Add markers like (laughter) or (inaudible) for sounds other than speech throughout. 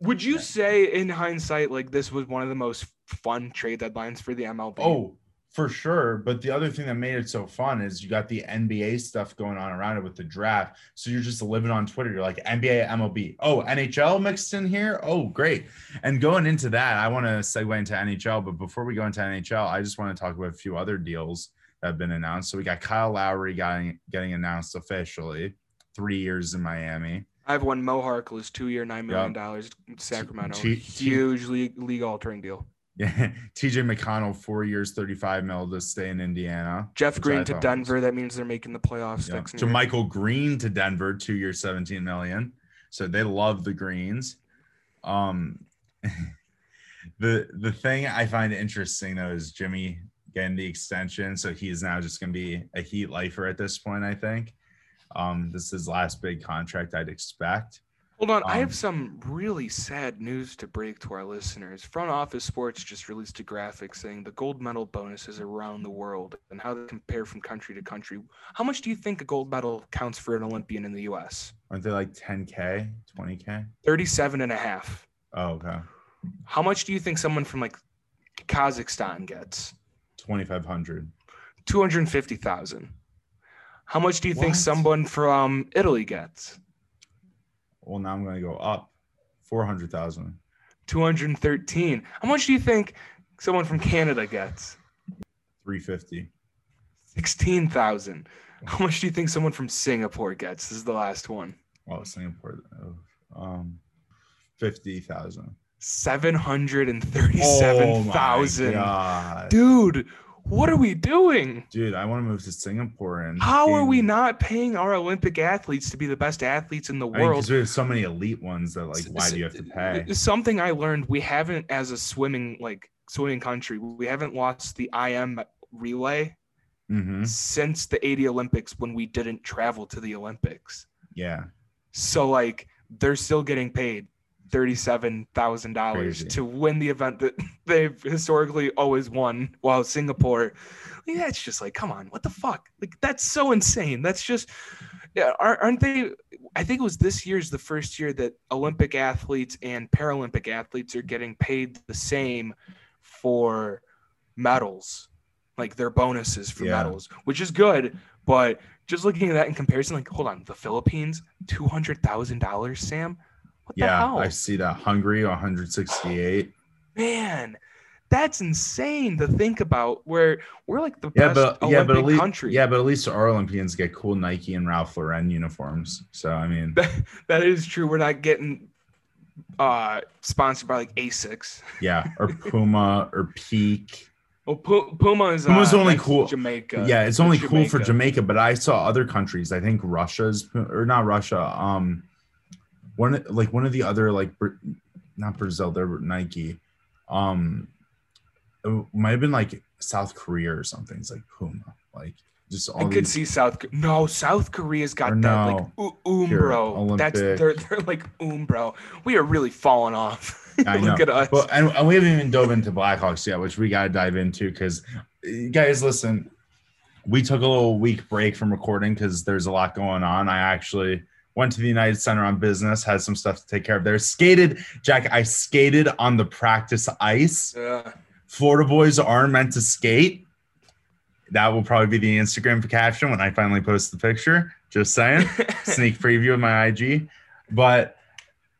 Would you say, in hindsight, like this was one of the most fun trade deadlines for the MLB? Oh, for sure. But the other thing that made it so fun is you got the NBA stuff going on around it with the draft. So you're just living on Twitter. You're like NBA, MLB. Oh, NHL mixed in here. Oh, great. And going into that, I want to segue into NHL. But before we go into NHL, I just want to talk about a few other deals that have been announced. So we got Kyle Lowry getting getting announced officially, three years in Miami. I have one Mo Harkless, two year, nine million dollars, Sacramento, T- huge league league altering deal. (laughs) Yeah, TJ McConnell, four years, thirty-five mil to stay in Indiana. Jeff Green to Denver. Was... That means they're making the playoffs yeah. next. To JaMychal Green to Denver, two years, seventeen million. So they love the Greens. Um, (laughs) the the thing I find interesting though is Jimmy getting the extension, so he's now just going to be a Heat lifer at this point. I think. Um, this is his last big contract I'd expect. Hold on, um, I have some really sad news to break to our listeners. Front Office Sports just released a graphic saying the gold medal bonuses around the world and how they compare from country to country. How much do you think a gold medal counts for an Olympian in the US? Aren't they like 10K, 20K? 37 and a half. Oh, okay. How much do you think someone from like Kazakhstan gets? 2,500. 250,000. How much do you think someone from Italy gets? Well, now I'm going to go up 400,000. 213. How much do you think someone from Canada gets? 350. 16,000. How much do you think someone from Singapore gets? This is the last one. Oh, Singapore. oh, Um, 50,000. 737,000. God. Dude, what are we doing? Dude, I want to move to Singapore and How are we not paying our Olympic athletes to be the best athletes in the I world? because we have so many elite ones that like, why do you have to pay? Something I learned we haven't, as a swimming like swimming country, we haven't lost the IM relay hmm since the 80 Olympics when we didn't travel to the Olympics. Yeah. So like they're still getting paid thirty-seven thousand dollars to win the event that (laughs) they've historically always won. While Singapore, Yeah, it's just like, come on, what the fuck? Like that's so insane. That's just, yeah, aren't they? I think it was this year's the first year that Olympic athletes and Paralympic athletes are getting paid the same for medals, like their bonuses for Yeah. medals, which is good. But just looking at that in comparison, like, hold on, the Philippines, two hundred thousand dollars, Sam. Yeah. I see that. Hungary, 168. Man, that's insane to think about. Where we're like the Yeah, best but Olympic yeah, but at least country. yeah, but at least our Olympians get cool Nike and Ralph Lauren uniforms. So I mean, that is true. We're not getting uh sponsored by like Asics. yeah, or Puma or Peak. Well, Pu- Puma is Puma's uh, only that's cool- Jamaica. yeah, it's only That's cool for Jamaica, but I saw other countries. I think Russia's or not Russia. Um, one like one of the other like not Brazil, they're Nike. Um, it might have been like South Korea or something. It's like Puma, like just all I could these. see South. No, South Korea's got Or that no. like umbro. That's they're they're like umbro. We are really falling off. (laughs) I Look know. at us. Well, and, and we haven't even dove into Blackhawks yet, which we got to dive into because, guys, listen, we took a little week break from recording because there's a lot going on. I actually went to the United Center on business, had some stuff to take care of there. Skated, Jack, I skated on the practice ice. Yeah. Florida boys aren't meant to skate. That will probably be the Instagram caption when I finally post the picture. Just saying (laughs) sneak preview of my IG, but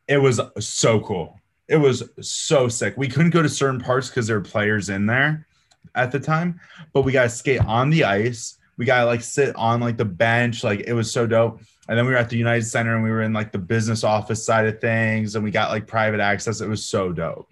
it was so cool. It was so sick. We couldn't go to certain parts because there were players in there at the time, but we got to skate on the ice. We got to like sit on like the bench. Like it was so dope. And then we were at the United Center and we were in like the business office side of things and we got like private access. It was so dope.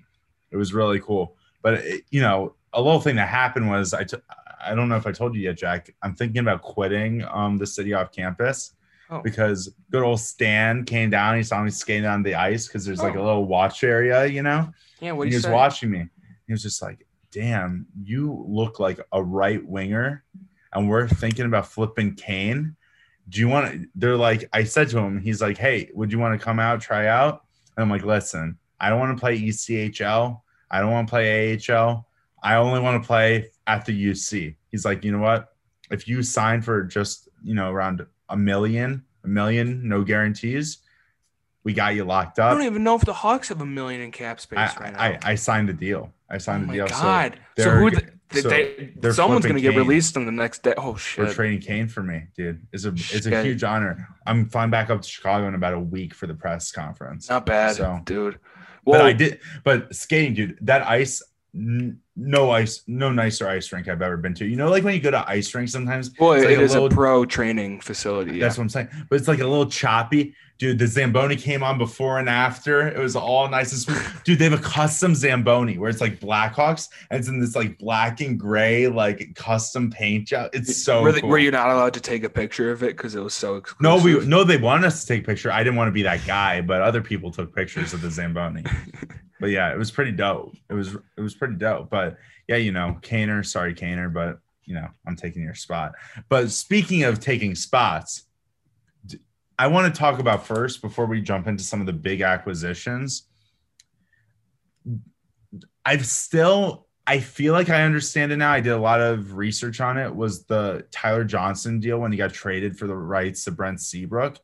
It was really cool. But it, you know, a little thing that happened was I t- I don't know if I told you yet, Jack. I'm thinking about quitting um the city off campus Oh. because good old Stan came down. He saw me skating on the ice because there's like a Oh. little watch area, you know. Yeah. What he was say? watching me. He was just like, "Damn, you look like a right winger," and we're thinking about flipping Kane. Do you want to? They're like, I said to him, he's like, "Hey, would you want to come out, try out?" And I'm like, "Listen, I don't want to play ECHL. I don't want to play AHL. I only want to play at the UC." He's like, "You know what? If you sign for just you know around a million, a million, no guarantees." We got you locked up. I don't even know if the Hawks have a million in cap space I, right now. I, I signed the deal. I oh signed the my deal. god! So, they're who? The, so they, they're someone's gonna get released on the next day. Oh shit. We're shit! trading Kane for me, dude. It's a it's a Shit. huge honor. I'm flying back up to Chicago in about a week for the press conference. Not bad, So- dude. but I did. But skating, dude, that ice, n- no ice, no nicer ice rink I've ever been to. You know, like when you go to ice rink sometimes. boy, it's it like a is a little- pro training facility. Yeah. That's what I'm saying. But it's like a little choppy. Dude, the Zamboni came on before and after. It was all nice and smooth. (laughs) Dude, they have a custom Zamboni where it's like Blackhawks and it's in this like black and gray, like custom paint job. It's so were, they- cool. were you not allowed to take a picture of it because it was so exclusive? No, we no, they wanted us to take a picture. I didn't want to be that guy, but other people took pictures of the Zamboni. (laughs) but yeah, it was pretty dope. It was it was pretty dope. But yeah, you know, Kaner, sorry, Kaner, but you know, I'm taking your spot. But speaking of taking spots, I want to talk about first before we jump into some of the big acquisitions. I've still I feel like I understand it now. I did a lot of research on it. Was the Tyler Johnson deal when he got traded for the rights to Brent Seabrook?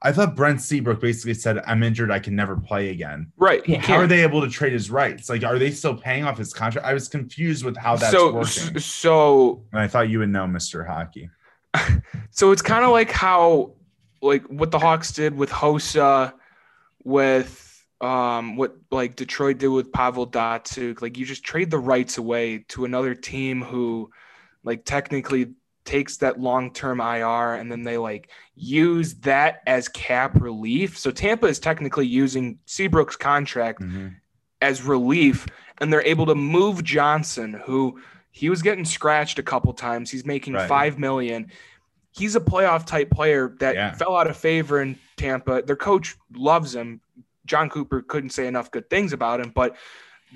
I thought Brent Seabrook basically said, "I'm injured. I can never play again." right. How are they able to trade his rights? Like, are they still paying off his contract? I was confused with how that's so working. so and I thought you would know, Mister Hockey. (laughs) so it's kind of like how like what the Hawks did with Hossa, with um what like Detroit did with Pavel Datsyuk. Like you just trade the rights away to another team who like technically takes that long-term IR and then they like use that as cap relief. So Tampa is technically using Seabrook's contract Mhm. as relief and they're able to move Johnson who he was getting scratched a couple times. He's making Right. 5 million. He's a playoff type player that Yeah. fell out of favor in Tampa. Their coach loves him. Jon Cooper couldn't say enough good things about him, but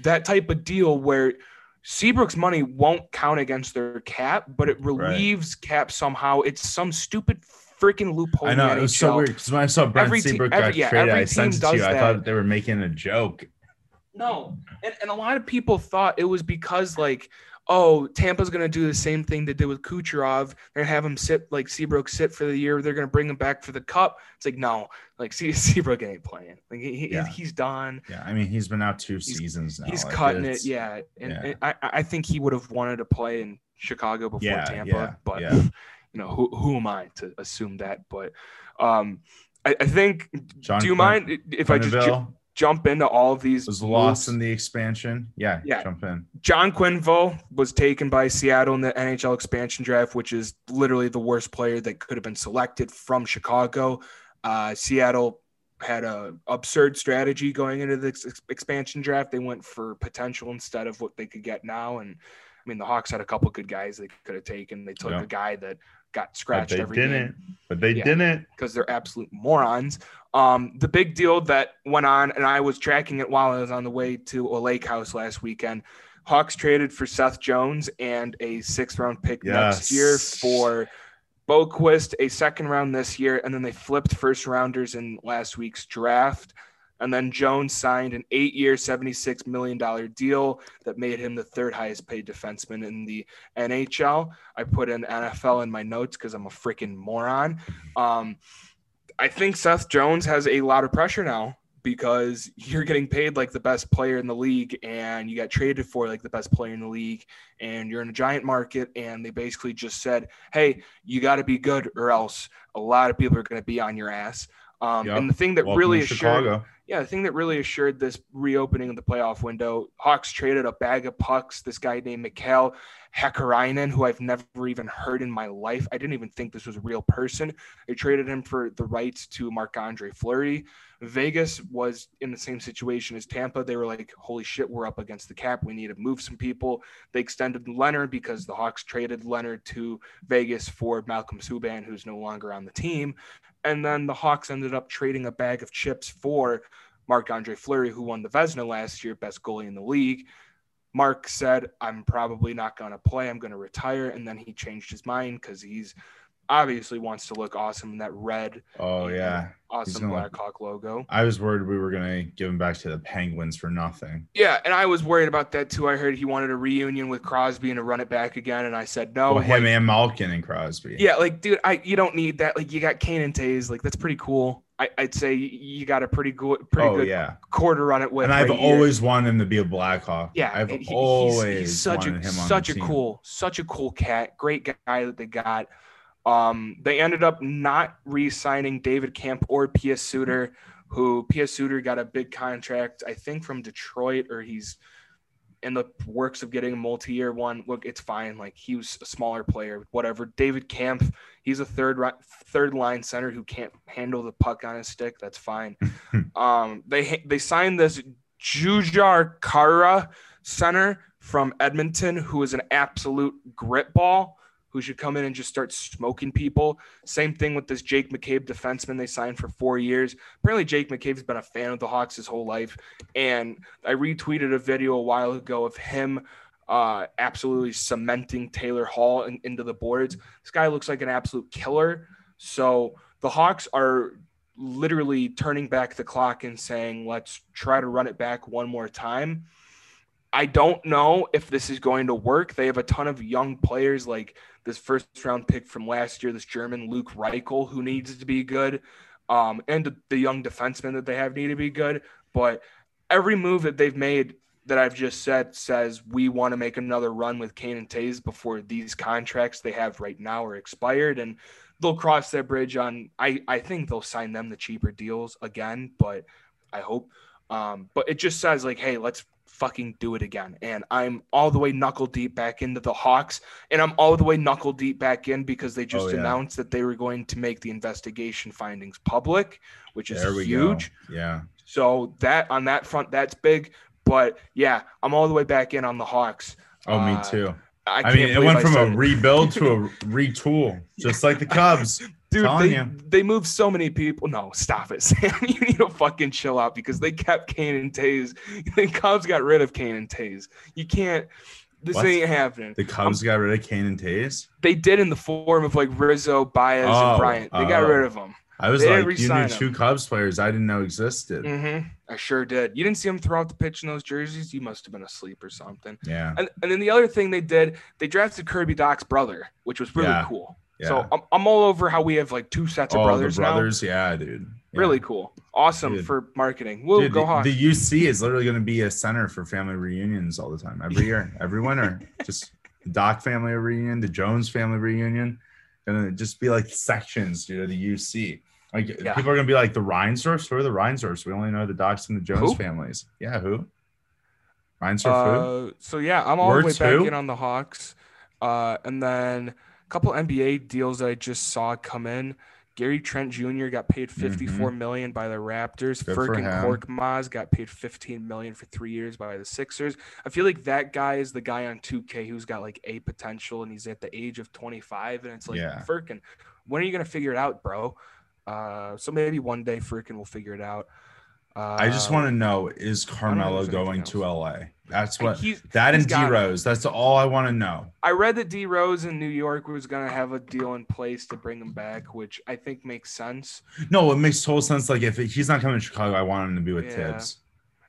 that type of deal where Seabrook's money won't count against their cap, but it relieves cap somehow. It's some stupid freaking loophole. I know it was so weird because when I saw Brent Every te- Seabrook every- got yeah, traded, every I sent it to you. does I thought they were making a joke. No, and, and a lot of people thought it was because like, oh, Tampa's gonna do the same thing they did with Kucherov. They're gonna have him sit like Seabrook sit for the year. They're gonna bring him back for the cup. It's like no, like Se- (laughs) Seabrook ain't playing. Like he, Yeah. he's done. Yeah, I mean he's been out two seasons now. He's Like, cutting it. Yeah, and, yeah. and I I think he would have wanted to play in Chicago before Yeah, Tampa, yeah, but you know who who am I to assume that? But um, I, I think. John do you mind if I just ju- jump into all of these? was lost in the expansion. Yeah, Yeah. jump in. John Quenneville was taken by Seattle in the NHL expansion draft, which is literally the worst player that could have been selected from Chicago. Uh, Seattle had a absurd strategy going into this ex- expansion draft. They went for potential instead of what they could get now. And I mean, the Hawks had a couple good guys they could have taken. They took Yeah. a guy that got But scratched they every didn't. game But they Yeah. didn't. because they're absolute morons. Um, the big deal that went on, and I was tracking it while I was on the way to a lake house last weekend. Hawks traded for Seth Jones and a sixth round pick next year Yes. for Boqvist, a second round this year, and then they flipped first rounders in last week's draft. And then Jones signed an eight year, $76 million deal that made him the third highest paid defenseman in the NHL. I put in NFL in my notes because I'm a freaking moron. Um, I think Seth Jones has a lot of pressure now because you're getting paid like the best player in the league and you got traded for like the best player in the league and you're in a giant market and they basically just said, "Hey, you got to be good or else a lot of people are going to be on your ass." Um, Yep. And the thing that Welcome really assured. Yeah, the thing that really assured this reopening of the playoff window, Hawks traded a bag of pucks. This guy named Mikhail Hakkarainen, who I've never even heard in my life. I didn't even think this was a real person. They traded him for the rights to Marc Andre Fleury. Vegas was in the same situation as Tampa. They were like, holy shit, we're up against the cap. We need to move some people. They extended Lehner because the Hawks traded Lehner to Vegas for Malcolm Subban, who's no longer on the team. And then the Hawks ended up trading a bag of chips for Marc Andre Fleury, who won the Vezina last year, best goalie in the league. Mark said, I'm probably not going to play. I'm going to retire. And then he changed his mind because he's obviously wants to look awesome in that red, Oh yeah. awesome Blackhawk logo. I was worried we were gonna give him back to the Penguins for nothing. Yeah. And I was worried about that too. I heard he wanted a reunion with Crosby and to run it back again. And I said, no. well, him like- and Malkin and Crosby. yeah. Like, dude, I, you don't need that. Like, you got Kane and Toews. Like, that's pretty cool. I, would say you got a pretty good, pretty oh good yeah, to run it with. and I've right here. always wanted him to be a Blackhawk. Yeah, I've he- he's- always he's, such wanted a him on such a team. cool such a cool cat. Great guy that they got. Um, they ended up not re-signing David Kampf or Pius Suter, who Pius Suter got a big contract, I think from Detroit, or he's in the works of getting a multi-year one. Look, it's fine. Like he was a smaller player, whatever. David Kampf, he's a third third line center who can't handle the puck on his stick. That's fine. (laughs) um, they they signed this Jujhar Khaira center from Edmonton, who is an absolute grit ball, who should come in and just start smoking people. Same thing with this Jake McCabe defenseman they signed for four years. Apparently, Jake McCabe's been a fan of the Hawks his whole life. And I retweeted a video a while ago of him uh, absolutely cementing Taylor Hall in, into the boards. This guy looks like an absolute killer. So the Hawks are literally turning back the clock and saying, let's try to run it back one more time. I don't know if this is going to work. They have a ton of young players like this first round pick from last year, this German Luke Reichel, who needs to be good. Um, and the, young defensemen that they have need to be good. But every move that they've made that I've just said says we want to make another run with Kane and Toews before these contracts they have right now are expired. And they'll cross that bridge on I, I think they'll sign them the cheaper deals again, but I hope. Um, but it just says like, hey, let's fucking do it again. And I'm all the way knuckle deep back into the Hawks, and I'm all the way knuckle deep back in because they just Oh, yeah. announced that they were going to make the investigation findings public, which is huge. go. Yeah. So that on that front, that's big. But yeah, I'm all the way back in on the Hawks. Oh, me Uh, too. I, I, mean, it went I from a rebuild to a (laughs) retool, just like the Cubs. (laughs) Dude, Telling they, you. they moved so many people. No, stop it, (laughs) Sam. You need to fucking chill out because they kept Kane and Toews. (laughs) The Cubs got rid of Kane and Toews. You can't. This What? ain't happening. The Cubs got rid of Kane and Toews. They did in the form of like Rizzo, Baez, Oh, and Bryant. They got oh. rid of them. I was They like, you knew two Cubs players I didn't know existed. hmm I sure did. You didn't see them throw out the pitch in those jerseys. You must have been asleep or something. Yeah. And, and then the other thing they did, they drafted Kirby Dach's brother, which was really Yeah. cool. Yeah. So I'm, I'm all over how we have like two sets of oh, brothers, the brothers. Yeah, dude. Yeah. Really cool. Awesome Dude. for marketing. Woo, Dude, go the, Hawks. the UC is literally going to be a center for family reunions all the time, every year, (laughs) every winter. Just the Dach family reunion, the Jones family reunion, gonna just be like sections, dude, of the UC. Like Yeah. people are gonna be like the Reinsdorfs. Who are the Reinsdorfs? We only know the Dachs and the Jones Who? families. Yeah, who? Reinsdorf who? Uh, so yeah, I'm all the way back who? in on the Hawks. Uh, and then couple NBA deals that I just saw come in. Gary Trent Jr. got paid fifty-four million by the Raptors. Mm-hmm. Furkan him. Korkmaz got paid 15 million for three years by the Sixers. I feel like that guy is the guy on 2K who's got like a potential and he's at the age of 25. And it's like, Yeah. Furkan, when are you going to figure it out, bro? Uh, so maybe one day Furkan will figure it out. Uh, I just want to know is Carmelo anything going else. to LA? That's what he's, that and D it. Rose. That's all I want to know. I read that D Rose in New York was going to have a deal in place to bring him back, which I think makes sense. No, it makes total sense. Like if he's not coming to Chicago, I want him to be with Yeah. Thibs.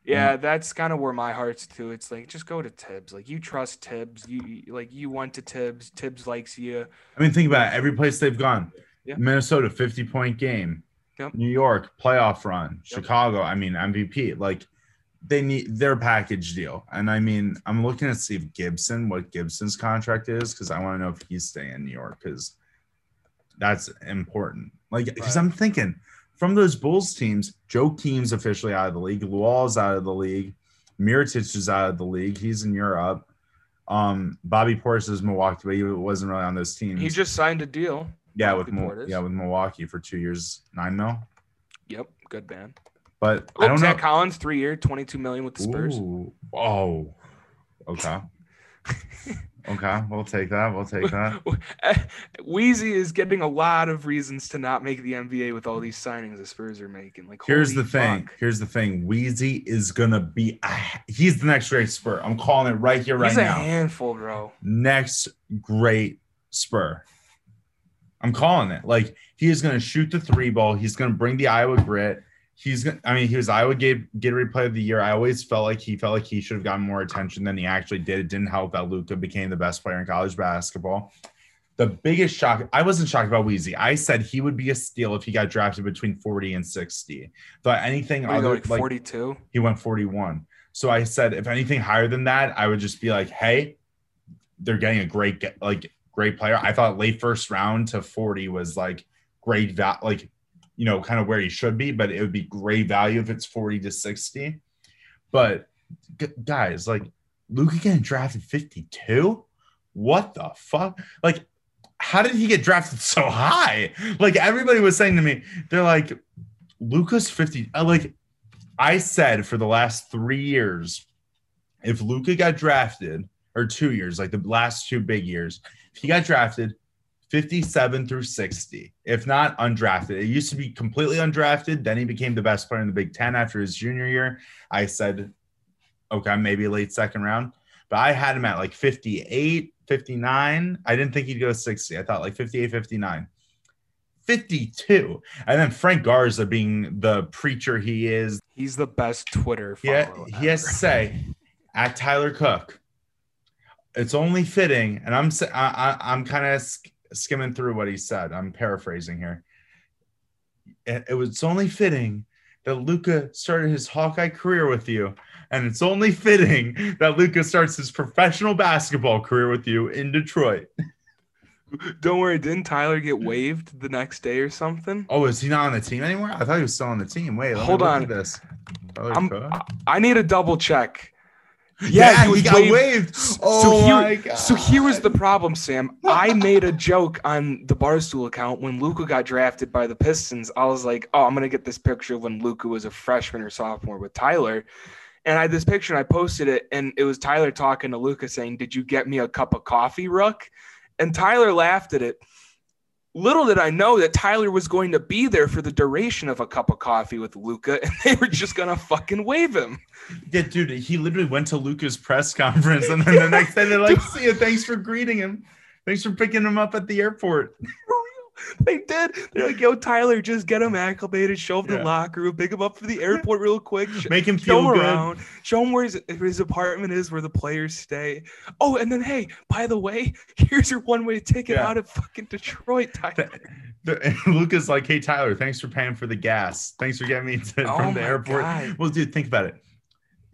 Yeah, that's kind of where my heart's to. It's like just go to Thibs. Like you trust Thibs. You like you went to Thibs. Thibs likes you. I mean, think about it. Every place they've gone. Yeah. Minnesota, 50 point game. Yep. New York, playoff run. Yep. Chicago, I mean, MVP. Like they need their package deal. And I mean, I'm looking to see if Gibson, what Gibson's contract is, because I want to know if he's staying in New York, because that's important. Like, because Right. I'm thinking from those Bulls teams, Joakim's officially out of the league, Luol's out of the league, Mirotic is out of the league. He's in Europe. Um, Bobby Portis is Milwaukee, but he wasn't really on those teams. He just signed a deal. Yeah, with Portis. yeah with Milwaukee for two years, nine mil. Yep, good man. But Oh, I don't Zach know. Collins, three year, twenty two million with the Spurs. Ooh, oh, okay, (laughs) okay. We'll take that. We'll take that. (laughs) Weezy is getting a lot of reasons to not make the NBA with all these signings the Spurs are making. Like, Here's the thing. Here's the thing. Weezy is gonna be. a- he's the next great Spur. I'm calling it right here, right He's a now. handful, bro. Next great Spur. I'm calling it. Like he is gonna shoot the three ball. He's gonna bring the Iowa grit. He's gonna. I mean, he was Iowa Gatorade Player of the Year. I always felt like he felt like he should have gotten more attention than he actually did. It didn't help that Luka became the best player in college basketball. the biggest shock, I wasn't shocked about Weezy. I said he would be a steal if he got drafted between 40 and 60. Thought anything other like like 42. he went 41. So I said if anything higher than that, I would just be like, hey, they're getting a great like great player. I thought late first round to 40 was like great value, like you know, kind of where he should be, but it would be great value if it's 40 to 60. But g- guys, like Luka getting drafted 52? What the fuck? Like, how did he get drafted so high? Like everybody was saying to me, they're like, Luka's 50. uh, Like I said for the last three years, if Luka got drafted, or two years, like the last two big years, he got drafted 57 through 60, if not undrafted. It used to be completely undrafted. Then he became the best player in the Big Ten after his junior year. I said, okay, maybe late second round, but I had him at like 58, 59. I didn't think he'd go 60. I thought like 58, 59. 52. And then Frank Garza being the preacher he is, He's the best Twitter he, ha- he has to say at Tyler Cook, it's only fitting, and I'm I, I, I'm kind of sk- skimming through what he said. I'm paraphrasing here. It, it was only fitting that Luka started his Hawkeye career with you, and it's only fitting that Luka starts his professional basketball career with you in Detroit. (laughs) Don't worry, didn't Tyler get waived the next day or something? Oh, is he not on the team anymore? I thought he was still on the team. Wait, Hold on. this. Tyler I'm- Cook? I need a double check. Yeah, he, was got waived. Oh here, my god. so here was the problem, Sam. I made a joke on the Barstool account when Luka got drafted by the Pistons. I was like, "Oh, I'm gonna get this picture of when Luka was a freshman or sophomore with Tyler." And I had this picture and I posted it, and it was Tyler talking to Luka saying, Did you get me a cup of coffee, Rook? And Tyler laughed at it. Little did I know that Tyler was going to be there for the duration of a cup of coffee with Luka, (laughs) and they were just gonna fucking wave him. Yeah, dude, he literally went to Luka's press conference, and then the next day they're like, (laughs) "See you, thanks for greeting him, thanks for picking him up at the airport." (laughs) They did. They're like, yo, Tyler, just get him acclimated, show him Yeah. the locker room, pick him up for the airport real quick, sh- Make him show feel him good. around, show him where his, his apartment is, where the players stay. Oh, and then, hey, by the way, (laughs) here's your one way ticket Yeah. out of fucking Detroit, Tyler. The- and (laughs) Luka's like, "Hey, Tyler, thanks for paying for the gas. Thanks for getting me to, Oh from the airport." God. Well, dude, think about it.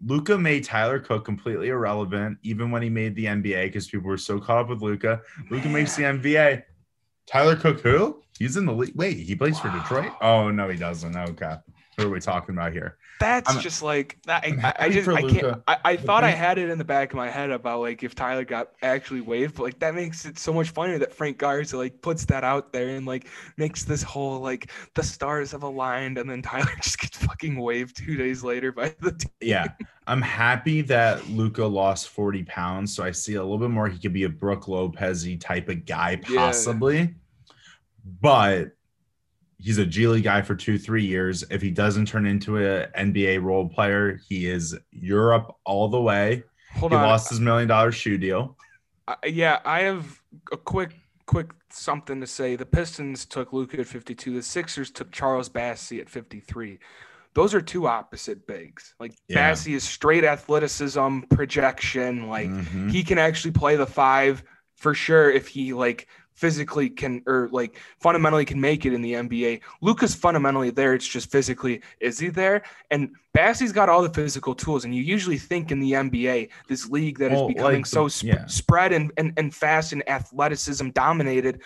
Luka made Tyler Cook completely irrelevant, even when he made the NBA, because people were so caught up with Luka. Luka makes the NBA. Tyler Cook, who? He's in the league. Wait, he plays for Detroit? Oh no, he doesn't. Okay, who are we talking about here? That's I'm- just like. I'm I, I, (laughs) I just I can't. I, I thought I had it in the back of my head about like if Tyler got actually waived, but like that makes it so much funnier that Frank Garza like puts that out there and like makes this whole like the stars have aligned and then Tyler (laughs) just gets fucking waived two days later by the team. Yeah, I'm happy that Luka lost 40 pounds, so I see a little bit more. He could be a Brook Lopez type of guy, Yeah. But he's a G League guy for two, three years. If he doesn't turn into an NBA role player, he is Europe all the way. Hold he on. lost his million dollar shoe deal. I, yeah, I have a quick, quick something to say. The Pistons took Luka at 52. The Sixers took Charles Bassey at 53. Those are two opposite bigs. Like Yeah. Bassey is straight athleticism, projection. Like Mhm. he can actually play the five for sure if he like physically can or like fundamentally can make it in the NBA. Luka's fundamentally there. It's just physically, is he there? And Bassey's got all the physical tools. And you usually think in the NBA, this league that is Well, becoming like so sp- yeah. spread and, and, and fast and athleticism dominated.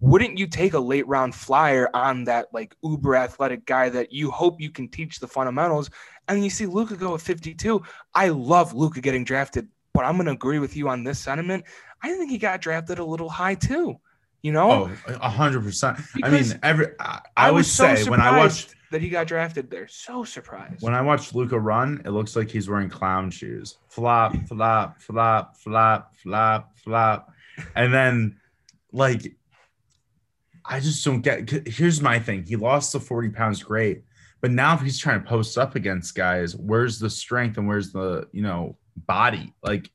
Wouldn't you take a late round flyer on that like uber athletic guy that you hope you can teach the fundamentals? And you see Luka go at 52. I love Luka getting drafted, but I'm going to agree with you on this sentiment. I think he got drafted a little high too. You know, Oh, a hundred percent. I mean, every I, I, I would was so say when I watched that he got drafted there. So surprised. when I watched Luka run, it looks like he's wearing clown shoes. Flop, flop, flop, flop, flop, flop. And then like I just don't get here's my thing. He lost the 40 pounds great. But now if he's trying to post up against guys, where's the strength and where's the, you know, body? Like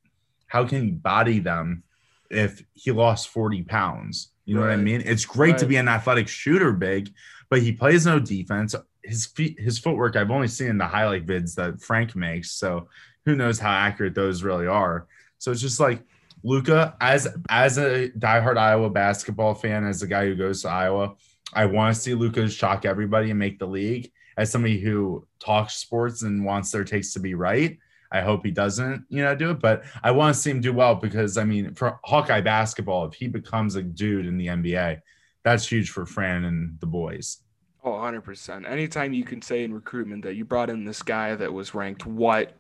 how can he body them if he lost 40 pounds? You know what I mean? It's great to be an athletic shooter big, but he plays no defense. His feet, his footwork, I've only seen in the highlight vids that Frank makes. So who knows how accurate those really are. So it's just like Luka, as as a diehard Iowa basketball fan, as a guy who goes to Iowa, I want to see Luka shock everybody and make the league. As somebody who talks sports and wants their takes to be right, I hope he doesn't, you know, do it. But I want to see him do well because I mean, for Hawkeye basketball, if he becomes a dude in the NBA, that's huge for Fran and the boys. Oh, 100%. Anytime you can say in recruitment that you brought in this guy that was ranked what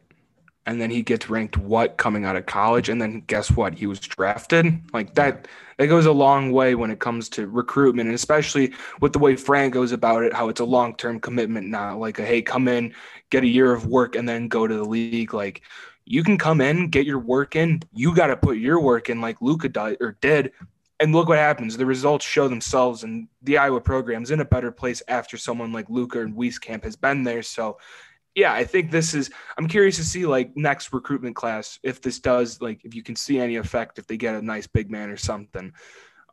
and then he gets ranked what coming out of college and then guess what he was drafted like that that goes a long way when it comes to recruitment and especially with the way Fran goes about it how it's a long-term commitment not like a hey come in get a year of work and then go to the league like you can come in get your work in you got to put your work in like Luka did or did and look what happens. The results show themselves, and the Iowa program's in a better place after someone like Luka and Wieskamp has been there. So yeah, I think this is. I'm curious to see like next recruitment class if this does like if you can see any effect if they get a nice big man or something.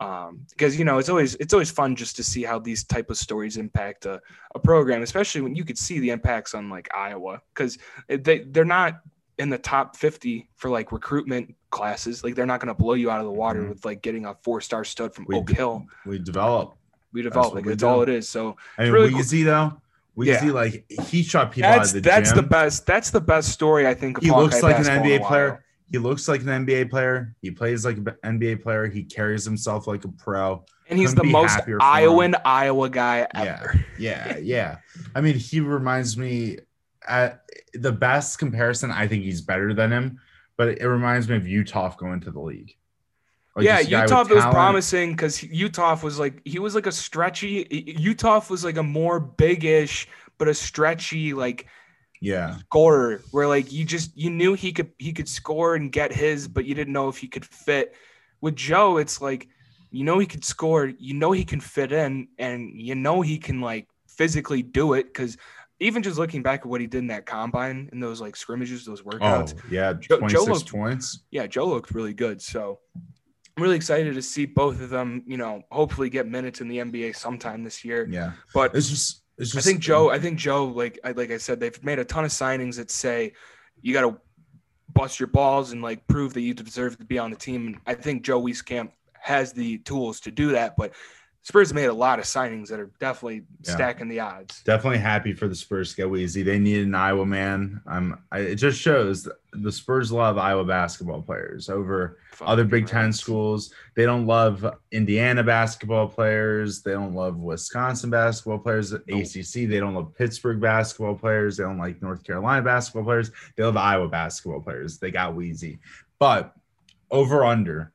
Um, because you know it's always it's always fun just to see how these type of stories impact a, a program, especially when you could see the impacts on like Iowa because they they're not in the top 50 for like recruitment classes. Like they're not going to blow you out of the water mm-hmm. with like getting a four star stud from we Oak Hill. We develop. We develop. Like, that's all it is. So I mean, really Weezy cool. though we yeah. see like he shot people that's, out of the That's gym. the best. That's the best story I think. he looks like an NBA player. He looks like an NBA player. He plays like an NBA player. He carries himself like a pro. And he's Couldn't the most Iowan Iowa guy ever. Yeah, yeah, yeah. I mean, he reminds me at the best comparison. I think he's better than him, but it reminds me of Uthoff going to the league. Like yeah, Uthoff was promising because Uthoff was like he was like a stretchy. Uthoff was like a more bigish but a stretchy like yeah scorer where like you just you knew he could he could score and get his, but you didn't know if he could fit. With Joe, it's like you know he could score, you know he can fit in, and you know he can like physically do it because even just looking back at what he did in that combine and those like scrimmages, those workouts. Oh, yeah, Joe, Joe looked, points. Yeah, Joe looked really good. So I'm really excited to see both of them, you know, hopefully get minutes in the NBA sometime this year. Yeah. But it's just, it's just I think Joe, I think Joe, like I like I said, they've made a ton of signings that say you gotta bust your balls and like prove that you deserve to be on the team. And I think Joe Wieskamp has the tools to do that, but Spurs made a lot of signings that are definitely yeah. stacking the odds. Definitely happy for the Spurs to go easy. They needed an Iowa man. I'm. I, it just shows the Spurs love Iowa basketball players over Fuck other Big Ten schools. They don't love Indiana basketball players. They don't love Wisconsin basketball players. Nope. ACC. They don't love Pittsburgh basketball players. They don't like North Carolina basketball players. They love Iowa basketball players. They got Weezy. But over under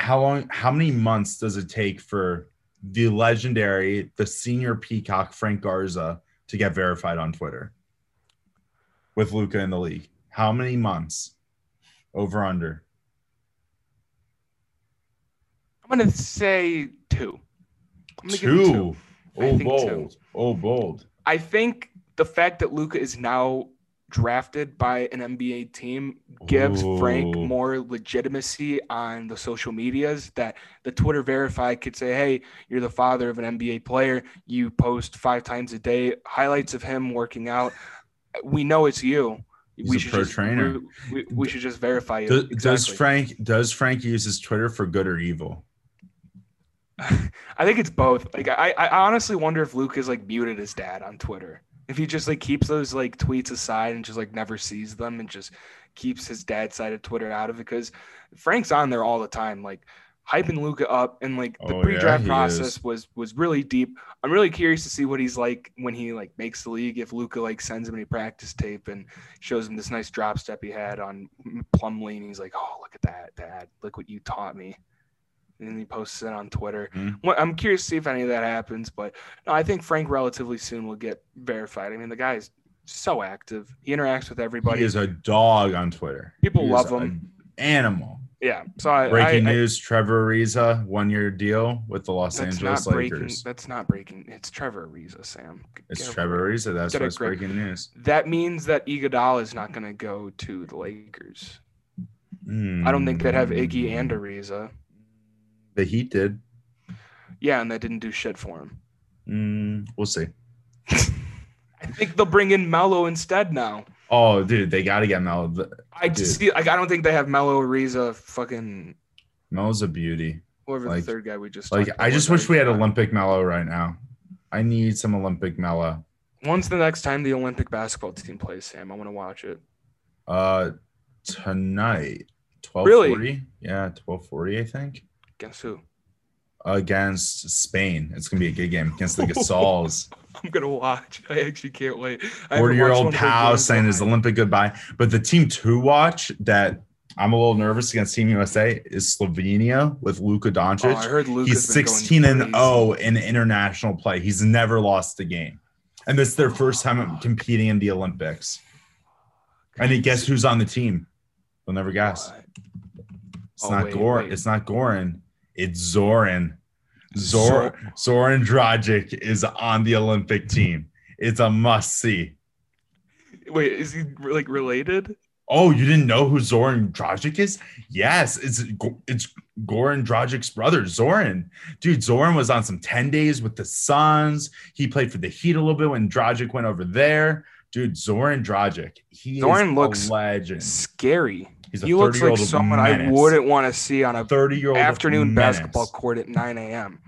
how long how many months does it take for the legendary the senior peacock frank garza to get verified on twitter? With luka in the league. How many months? Over under? I'm gonna say two. Gonna two. two. oh bold two. oh bold. I think the fact that luka is now drafted by an NBA team gives Ooh. Frank more legitimacy on the social medias that the Twitter verified could say, Hey, you're the father of an NBA player. You post five times a day highlights of him working out. We know it's you. He's we should just, trainer. We, we, should just verify you. Does, exactly. does Frank does Frank use his Twitter for good or evil? (laughs) I think it's both. Like I, I honestly wonder if Luke has like muted his dad on Twitter if he just like keeps those like tweets aside and just like never sees them and just keeps his dad side of Twitter out of it because Frank's on there all the time, like hyping Luka up and like the oh, pre-draft yeah, process is. was was really deep. I'm really curious to see what he's like when he like makes the league. If Luka like sends him any practice tape and shows him this nice drop step he had on Plumlee, and he's like, "Oh, look at that, Dad! Look what you taught me." And he posts it on Twitter. Mm-hmm. I'm curious to see if any of that happens, but no, I think Frank relatively soon will get verified. I mean, the guy is so active. He interacts with everybody. He is a dog on Twitter. People he love him. Animal. Yeah. So I, breaking I, news: I, Trevor Ariza one year deal with the Los Angeles Lakers. Breaking, that's not breaking. It's Trevor Ariza, Sam. It's Get Trevor Ariza. That's what's breaking news. That means that Iguodala is not going to go to the Lakers. Mm. I don't think they'd have Iggy and Ariza. The Heat did. Yeah, and that didn't do shit for him. Mm, we'll see. (laughs) I think they'll bring in Melo instead now. Oh, dude, they got to get Melo. The- I just see like I don't think they have Melo Ariza, fucking Melo's a beauty. whoever Like- the third guy we just Like, I just wish we had I- Olympic Melo right now. I need some Olympic Melo. When's the next time the Olympic basketball team plays, Sam? I want to watch it. Uh, tonight, twelve forty. Really? Yeah, twelve forty. I think Guess who? against Spain. It's gonna be a good game against the Gasols. (laughs) I'm gonna watch. I actually can't wait. I haven't watched Forty-year-old one of their Pal saying in his Olympic goodbye. But the team to watch that I'm a little nervous against Team USA is Slovenia with Luka Oh, Doncic. I heard. He's 16 and 0 in international play. He's never lost a game. And this is their first time oh, competing in the Olympics. And he guess who's on the team? You'll never guess. It's Oh, not wait, Goran. wait. It's not Goran. It's Zoran. Zor Zoran Dragic is on the Olympic team. It's a must see. Wait, is he like related? Oh, you didn't know who Zoran Dragic is? Yes, it's it's Goran Dragic's brother, Zoran. Dude, Zoran was on some 10 days with the Suns. He played for the Heat a little bit when Dragic went over there. Dude, Zoran Dragic. He Zoran is looks a legend. Scary. He's He looks like 30-year-old someone I wouldn't want to see on a 30 year old afternoon basketball court at 9 a.m.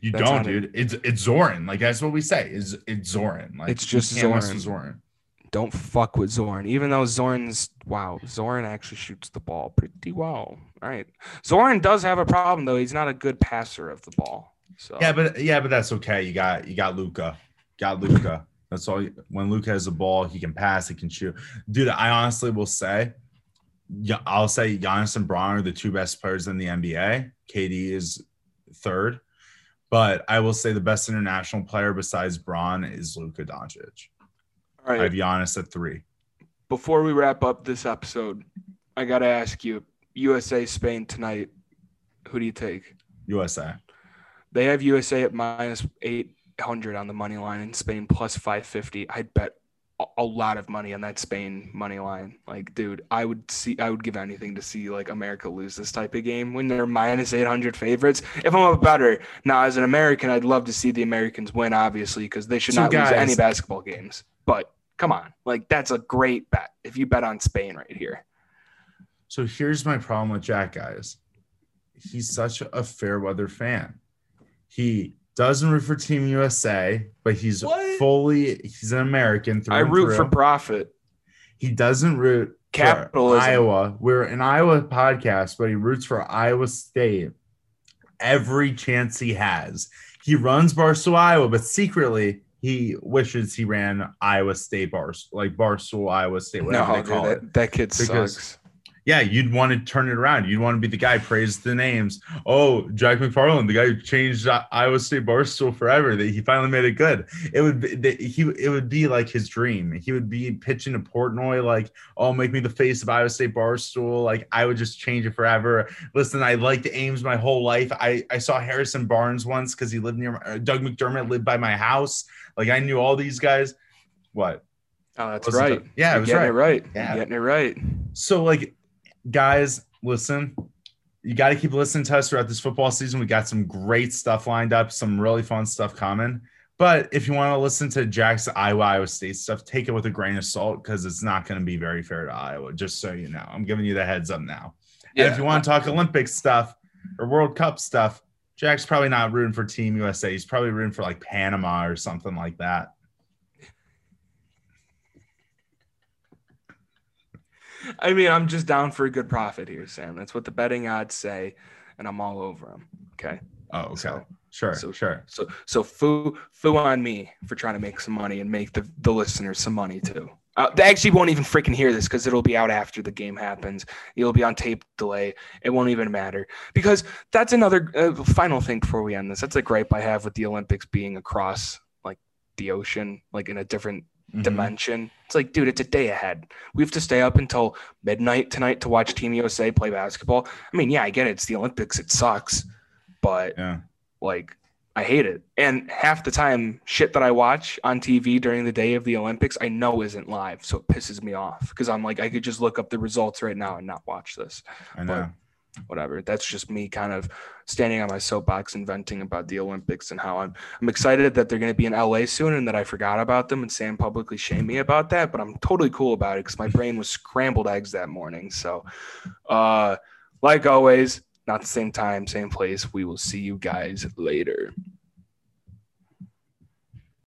You That's don't, it. dude. It's it's Zoran. Like that's what we say. Is it's Zoran. Like It's just Zoran. Zoran. Don't fuck with Zorn. Even though Zorn's wow, Zorn actually shoots the ball pretty well. All right. Zorn does have a problem though. He's not a good passer of the ball. So Yeah, but yeah, but that's okay. You got you got Luka. Got Luka. That's all. you- When Luka has the ball, he can pass. He can shoot. Dude, I honestly will say, I'll say Giannis and Braun are the two best players in the NBA. KD is third, but I will say the best international player besides Braun is Luka Doncic. all I have right. Giannis at three. Before we wrap up this episode, I gotta ask you: USA Spain tonight. Who do you take? USA. They have USA at minus eight hundred on the money line, and Spain plus five fifty. I'd bet a- lot of money on that Spain money line. Like, dude, I would see, I would give anything to see like America lose this type of game when they're minus eight hundred favorites. If I'm a better now as an American, I'd love to see the Americans win, obviously, because they should So, not lose any basketball games. But come on, like that's a great bet if you bet on Spain right here. So here's my problem with Jack, guys. He's such a fair weather fan. He doesn't root for Team USA, but he's What? fully he's an American. Through I root for profit. He doesn't root for Capitalism. Iowa. We're an Iowa podcast, but he roots for Iowa State every chance he has. He runs Barstool Iowa, but secretly he wishes he ran Iowa State Barstool, like Barstool Iowa State, whatever No, they dude, call it. that, that kid Because- sucks. Yeah, you'd want to turn it around. You'd want to be the guy praise the names. Oh, Jack McFarland, the guy who changed Iowa State Barstool forever. That he finally made it good. It would be that he. It would be like his dream. He would be pitching to Portnoy like, "Oh, make me the face of Iowa State Barstool." Like I would just change it forever. Listen, I liked Ames my whole life. I I saw Harrison Barnes once because he lived near. My, uh, Doug McDermott lived by my house. Like I knew all these guys. What? Oh, that's Wasn't right. it? Yeah, it You're was getting right. it right. Yeah. You're getting it right. So, like, guys, listen, you got to keep listening to us throughout this football season. We got some great stuff lined up, some really fun stuff coming. But if you want to listen to Jack's Iowa, Iowa State stuff, take it with a grain of salt because it's not going to be very fair to Iowa, just so you know. I'm giving you the heads up now. And if you want to talk Olympic stuff or World Cup stuff, Jack's probably not rooting for Team USA. He's probably rooting for like Panama or something like that. I mean, I'm just down for a good profit here, Sam. That's what the betting odds say, and I'm all over them. Okay. Oh, okay. So- sure, so- sure. So, so foo, foo on me for trying to make some money and make the, the listeners some money too. Uh, they actually won't even freaking hear this because it'll be out after the game happens. It'll be on tape delay. It won't even matter because that's another uh, final thing before we end this. That's a gripe I have with the Olympics being across like the ocean, like in a different Mhm. dimension. It's like, dude, it's a day ahead. We have to stay up until midnight tonight to watch Team USA play basketball. I mean, yeah, I get it. It's the Olympics. It sucks, but Yeah. like I hate it. And half the time, shit that I watch on TV during the day of the Olympics, I know isn't live, so it pisses me off because I'm like, I could just look up the results right now and not watch this. I know. Whatever. That's just me kind of standing on my soapbox and venting about the Olympics and how I'm I'm excited that they're going to be in LA soon and that I forgot about them and Sam publicly shamed me about that, but I'm totally cool about it because my brain was scrambled eggs that morning. So, uh, like always, not the same time, same place. We will see you guys later.